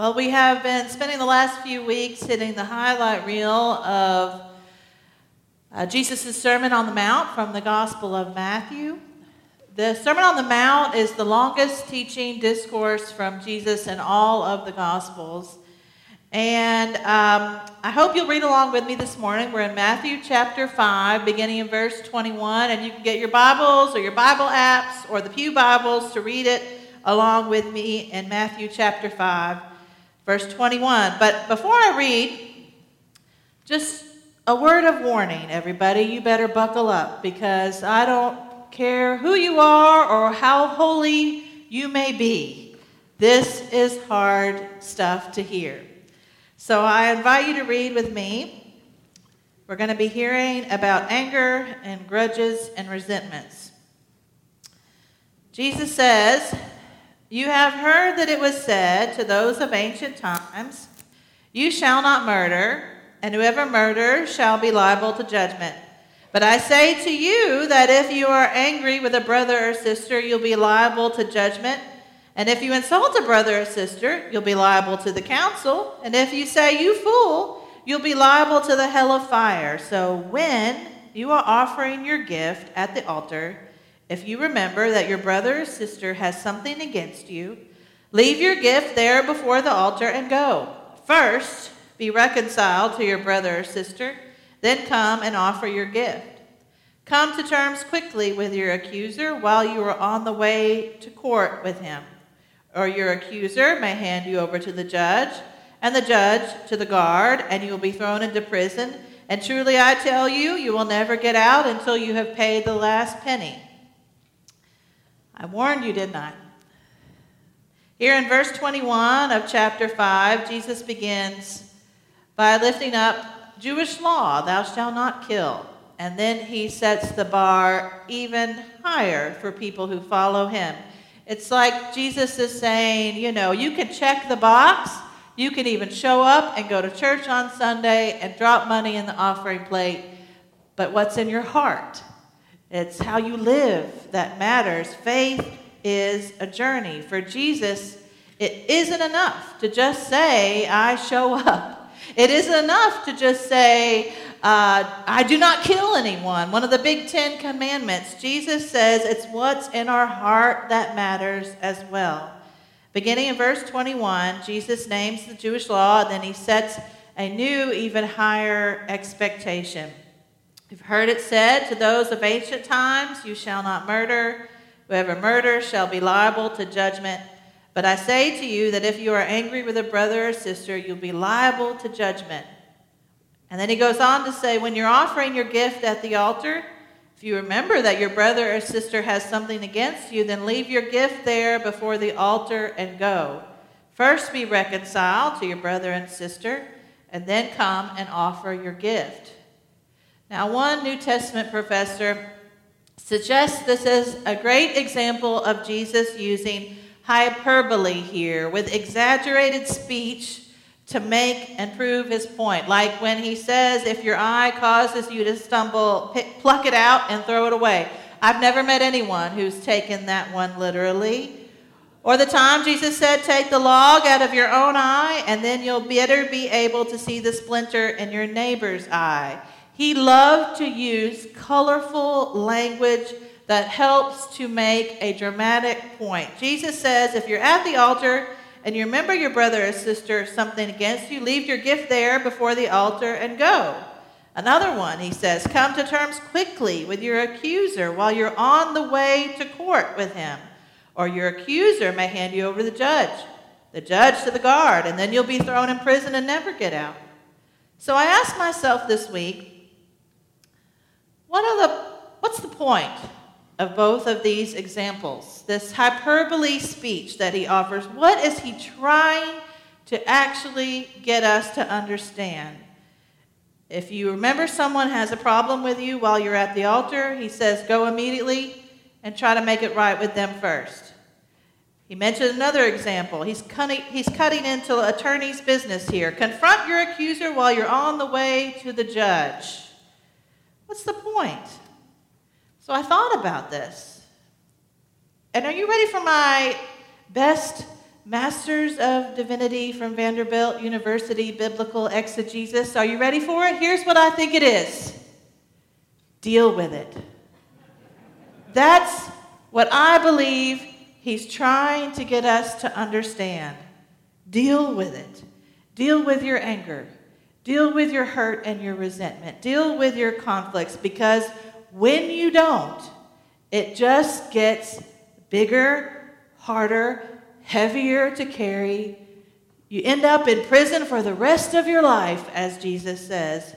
Well, we have been spending the last few weeks hitting the highlight reel of uh, Jesus' Sermon on the Mount from the Gospel of Matthew. The Sermon on the Mount is the longest teaching discourse from Jesus in all of the Gospels. And um, I hope you'll read along with me this morning. We're in Matthew chapter 5, beginning in verse 21. And you can get your Bibles or your Bible apps or the Pew Bibles to read it along with me in Matthew chapter 5 verse 21. But before I read, just a word of warning, everybody. You better buckle up because I don't care who you are or how holy you may be. This is hard stuff to hear. So I invite you to read with me. We're going to be hearing about anger and grudges and resentments. Jesus says, you have heard that it was said to those of ancient times, You shall not murder, and whoever murders shall be liable to judgment. But I say to you that if you are angry with a brother or sister, you'll be liable to judgment. And if you insult a brother or sister, you'll be liable to the council. And if you say, You fool, you'll be liable to the hell of fire. So when you are offering your gift at the altar, if you remember that your brother or sister has something against you, leave your gift there before the altar and go. First, be reconciled to your brother or sister, then come and offer your gift. Come to terms quickly with your accuser while you are on the way to court with him. Or your accuser may hand you over to the judge, and the judge to the guard, and you will be thrown into prison. And truly I tell you, you will never get out until you have paid the last penny. I warned you, didn't I? Here in verse 21 of chapter 5, Jesus begins by lifting up Jewish law, thou shalt not kill. And then he sets the bar even higher for people who follow him. It's like Jesus is saying, you know, you can check the box, you can even show up and go to church on Sunday and drop money in the offering plate, but what's in your heart? It's how you live that matters. Faith is a journey. For Jesus, it isn't enough to just say, I show up. It isn't enough to just say, uh, I do not kill anyone. One of the big Ten Commandments. Jesus says it's what's in our heart that matters as well. Beginning in verse 21, Jesus names the Jewish law, and then he sets a new, even higher expectation. You've heard it said to those of ancient times, You shall not murder. Whoever murders shall be liable to judgment. But I say to you that if you are angry with a brother or sister, you'll be liable to judgment. And then he goes on to say, When you're offering your gift at the altar, if you remember that your brother or sister has something against you, then leave your gift there before the altar and go. First be reconciled to your brother and sister, and then come and offer your gift. Now, one New Testament professor suggests this is a great example of Jesus using hyperbole here with exaggerated speech to make and prove his point. Like when he says, if your eye causes you to stumble, pluck it out and throw it away. I've never met anyone who's taken that one literally. Or the time Jesus said, Take the log out of your own eye, and then you'll better be able to see the splinter in your neighbor's eye. He loved to use colorful language that helps to make a dramatic point. Jesus says, if you're at the altar and you remember your brother or sister something against you, leave your gift there before the altar and go. Another one, he says, come to terms quickly with your accuser while you're on the way to court with him. Or your accuser may hand you over to the judge, the judge to the guard, and then you'll be thrown in prison and never get out. So I asked myself this week, what are the, what's the point of both of these examples, this hyperbole speech that he offers, what is he trying to actually get us to understand? If you remember someone has a problem with you while you're at the altar, he says, go immediately and try to make it right with them first. He mentioned another example. He's cutting, he's cutting into attorney's business here. Confront your accuser while you're on the way to the judge. What's the point? So I thought about this. And are you ready for my best Masters of Divinity from Vanderbilt University Biblical Exegesis? Are you ready for it? Here's what I think it is deal with it. That's what I believe he's trying to get us to understand. Deal with it. Deal with your anger. Deal with your hurt and your resentment. Deal with your conflicts because when you don't, it just gets bigger, harder, heavier to carry. You end up in prison for the rest of your life, as Jesus says.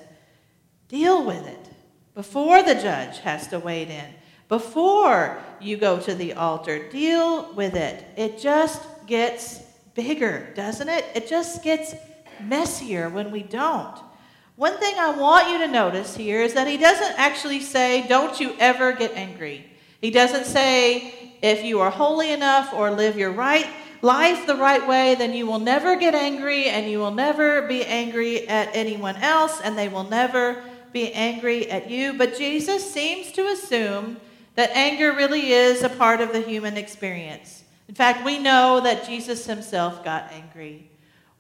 Deal with it before the judge has to wade in, before you go to the altar. Deal with it. It just gets bigger, doesn't it? It just gets messier when we don't. One thing I want you to notice here is that he doesn't actually say, Don't you ever get angry. He doesn't say, If you are holy enough or live your right life the right way, then you will never get angry and you will never be angry at anyone else and they will never be angry at you. But Jesus seems to assume that anger really is a part of the human experience. In fact, we know that Jesus himself got angry.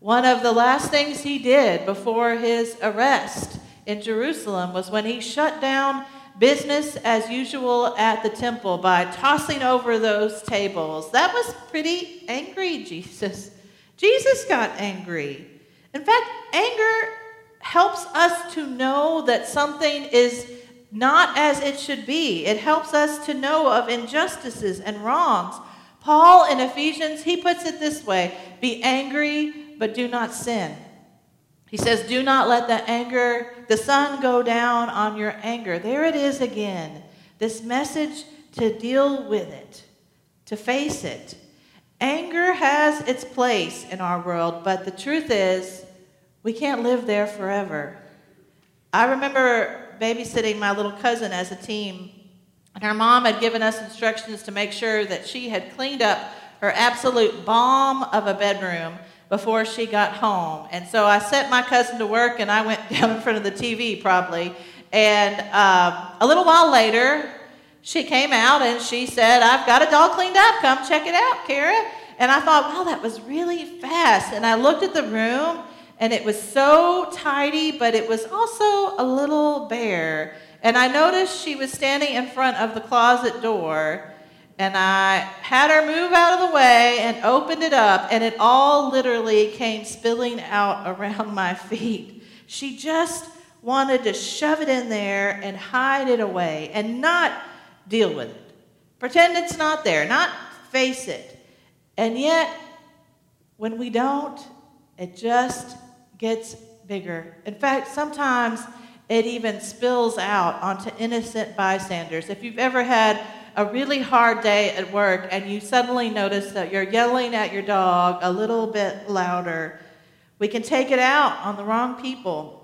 One of the last things he did before his arrest in Jerusalem was when he shut down business as usual at the temple by tossing over those tables. That was pretty angry, Jesus. Jesus got angry. In fact, anger helps us to know that something is not as it should be. It helps us to know of injustices and wrongs. Paul in Ephesians, he puts it this way be angry but do not sin. He says, Do not let the anger, the sun go down on your anger. There it is again. This message to deal with it, to face it. Anger has its place in our world, but the truth is, we can't live there forever. I remember babysitting my little cousin as a team, and her mom had given us instructions to make sure that she had cleaned up her absolute bomb of a bedroom before she got home. And so I set my cousin to work and I went down in front of the TV probably. And um, a little while later, she came out and she said, I've got a doll cleaned up. Come check it out, Kara. And I thought, wow, that was really fast. And I looked at the room and it was so tidy, but it was also a little bare. And I noticed she was standing in front of the closet door and I had her move out of the way and opened it up, and it all literally came spilling out around my feet. She just wanted to shove it in there and hide it away and not deal with it. Pretend it's not there, not face it. And yet, when we don't, it just gets bigger. In fact, sometimes it even spills out onto innocent bystanders. If you've ever had a really hard day at work and you suddenly notice that you're yelling at your dog a little bit louder, we can take it out on the wrong people.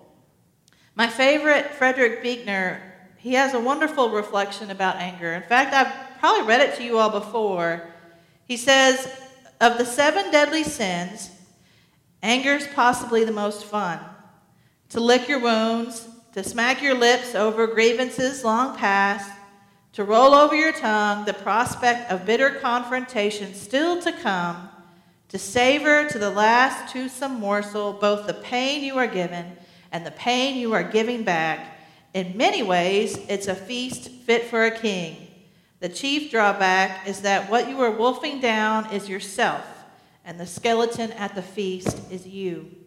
My favorite, Frederick Buechner, he has a wonderful reflection about anger. In fact, I've probably read it to you all before. He says, Of the seven deadly sins, anger is possibly the most fun. To lick your wounds, to smack your lips over grievances long past, to roll over your tongue the prospect of bitter confrontation still to come, to savor to the last toothsome morsel both the pain you are given and the pain you are giving back. In many ways, it's a feast fit for a king. The chief drawback is that what you are wolfing down is yourself, and the skeleton at the feast is you.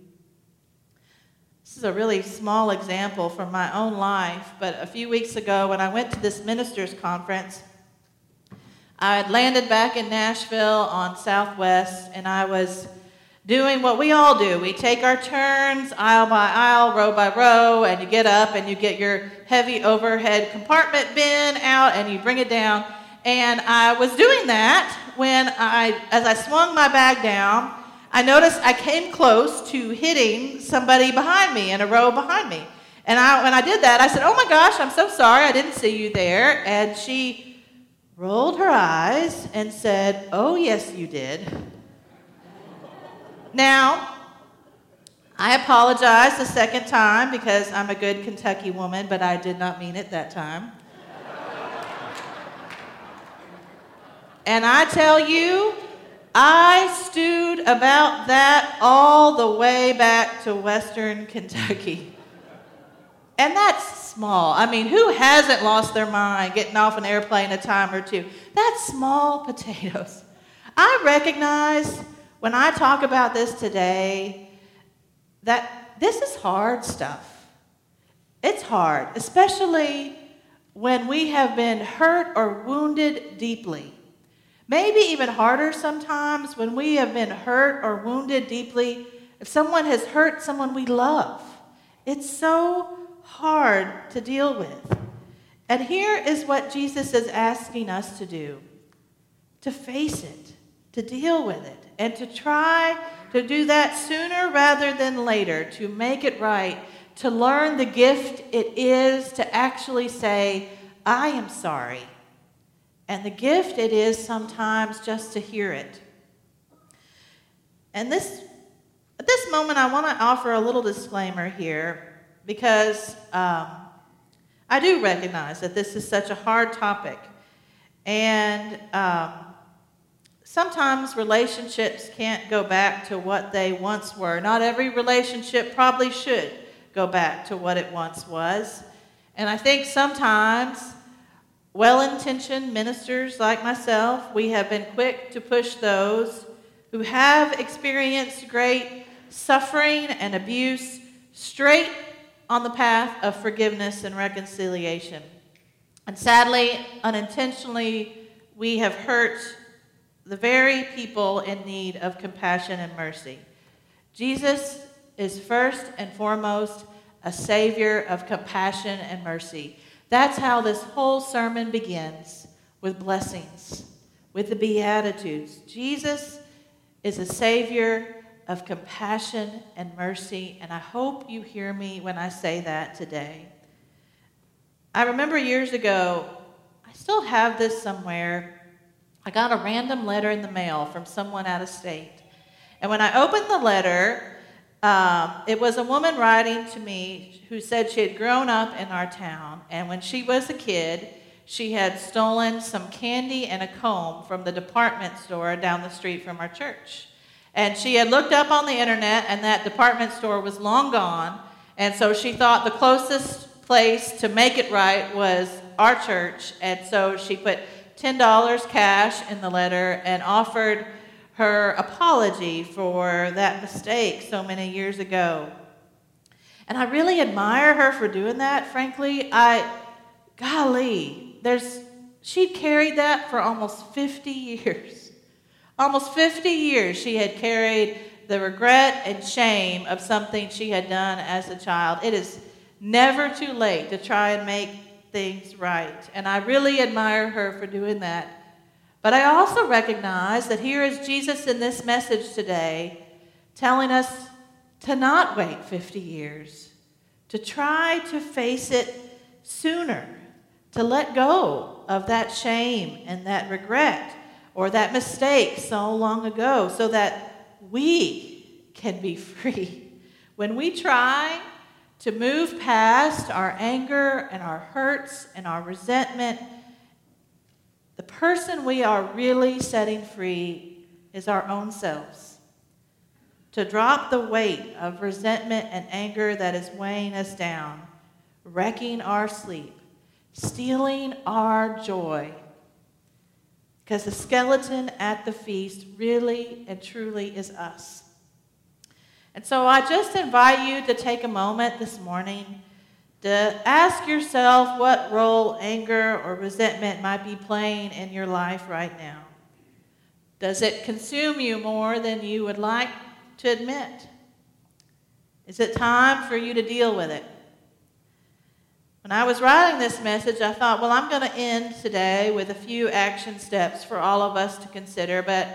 This is a really small example from my own life, but a few weeks ago when I went to this ministers' conference, I had landed back in Nashville on Southwest, and I was doing what we all do. We take our turns aisle by aisle, row by row, and you get up and you get your heavy overhead compartment bin out and you bring it down. And I was doing that when I, as I swung my bag down, I noticed I came close to hitting somebody behind me in a row behind me. And I, when I did that, I said, Oh my gosh, I'm so sorry, I didn't see you there. And she rolled her eyes and said, Oh, yes, you did. now, I apologize the second time because I'm a good Kentucky woman, but I did not mean it that time. and I tell you, I stewed about that all the way back to Western Kentucky. And that's small. I mean, who hasn't lost their mind getting off an airplane a time or two? That's small potatoes. I recognize when I talk about this today that this is hard stuff. It's hard, especially when we have been hurt or wounded deeply. Maybe even harder sometimes when we have been hurt or wounded deeply. If someone has hurt someone we love, it's so hard to deal with. And here is what Jesus is asking us to do to face it, to deal with it, and to try to do that sooner rather than later, to make it right, to learn the gift it is to actually say, I am sorry. And the gift it is sometimes just to hear it. And this, at this moment, I want to offer a little disclaimer here because um, I do recognize that this is such a hard topic. And um, sometimes relationships can't go back to what they once were. Not every relationship probably should go back to what it once was. And I think sometimes well intentioned ministers like myself, we have been quick to push those who have experienced great suffering and abuse straight on the path of forgiveness and reconciliation. And sadly, unintentionally, we have hurt the very people in need of compassion and mercy. Jesus is first and foremost a Savior of compassion and mercy. That's how this whole sermon begins with blessings, with the Beatitudes. Jesus is a Savior of compassion and mercy, and I hope you hear me when I say that today. I remember years ago, I still have this somewhere I got a random letter in the mail from someone out of state. And when I opened the letter, um, it was a woman writing to me who said she had grown up in our town. And when she was a kid, she had stolen some candy and a comb from the department store down the street from our church. And she had looked up on the internet, and that department store was long gone. And so she thought the closest place to make it right was our church. And so she put $10 cash in the letter and offered her apology for that mistake so many years ago. And I really admire her for doing that, frankly. I, golly, there's, she carried that for almost 50 years. Almost 50 years she had carried the regret and shame of something she had done as a child. It is never too late to try and make things right. And I really admire her for doing that. But I also recognize that here is Jesus in this message today telling us to not wait 50 years, to try to face it sooner, to let go of that shame and that regret or that mistake so long ago so that we can be free. When we try to move past our anger and our hurts and our resentment. The person we are really setting free is our own selves. To drop the weight of resentment and anger that is weighing us down, wrecking our sleep, stealing our joy. Because the skeleton at the feast really and truly is us. And so I just invite you to take a moment this morning to ask yourself what role anger or resentment might be playing in your life right now. Does it consume you more than you would like to admit? Is it time for you to deal with it? When I was writing this message, I thought, well, I'm going to end today with a few action steps for all of us to consider, but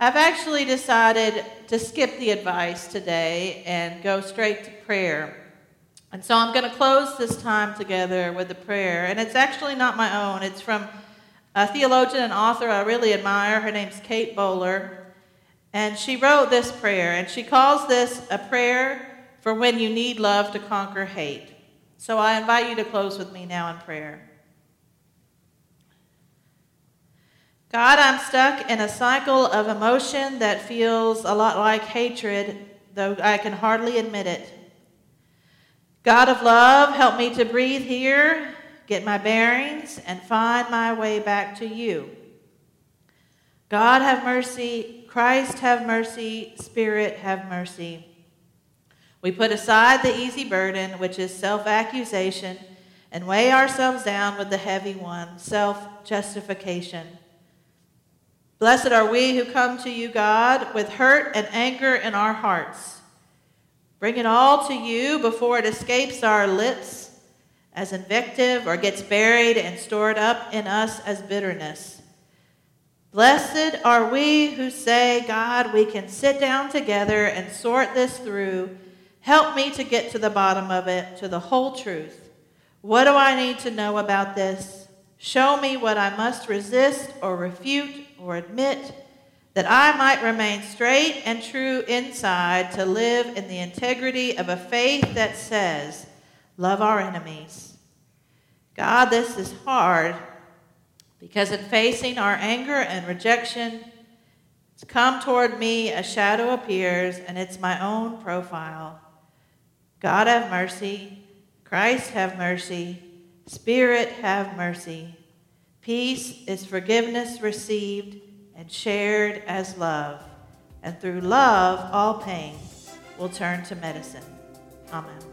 I've actually decided to skip the advice today and go straight to prayer. And so I'm going to close this time together with a prayer. And it's actually not my own, it's from a theologian and author I really admire. Her name's Kate Bowler. And she wrote this prayer, and she calls this a prayer for when you need love to conquer hate. So I invite you to close with me now in prayer. God, I'm stuck in a cycle of emotion that feels a lot like hatred, though I can hardly admit it. God of love, help me to breathe here, get my bearings, and find my way back to you. God, have mercy. Christ, have mercy. Spirit, have mercy. We put aside the easy burden, which is self accusation, and weigh ourselves down with the heavy one, self justification. Blessed are we who come to you, God, with hurt and anger in our hearts. Bring it all to you before it escapes our lips as invective or gets buried and stored up in us as bitterness. Blessed are we who say, God, we can sit down together and sort this through Help me to get to the bottom of it, to the whole truth. What do I need to know about this? Show me what I must resist or refute or admit, that I might remain straight and true inside to live in the integrity of a faith that says, Love our enemies. God, this is hard because in facing our anger and rejection, it's come toward me a shadow appears, and it's my own profile. God have mercy. Christ have mercy. Spirit have mercy. Peace is forgiveness received and shared as love. And through love, all pain will turn to medicine. Amen.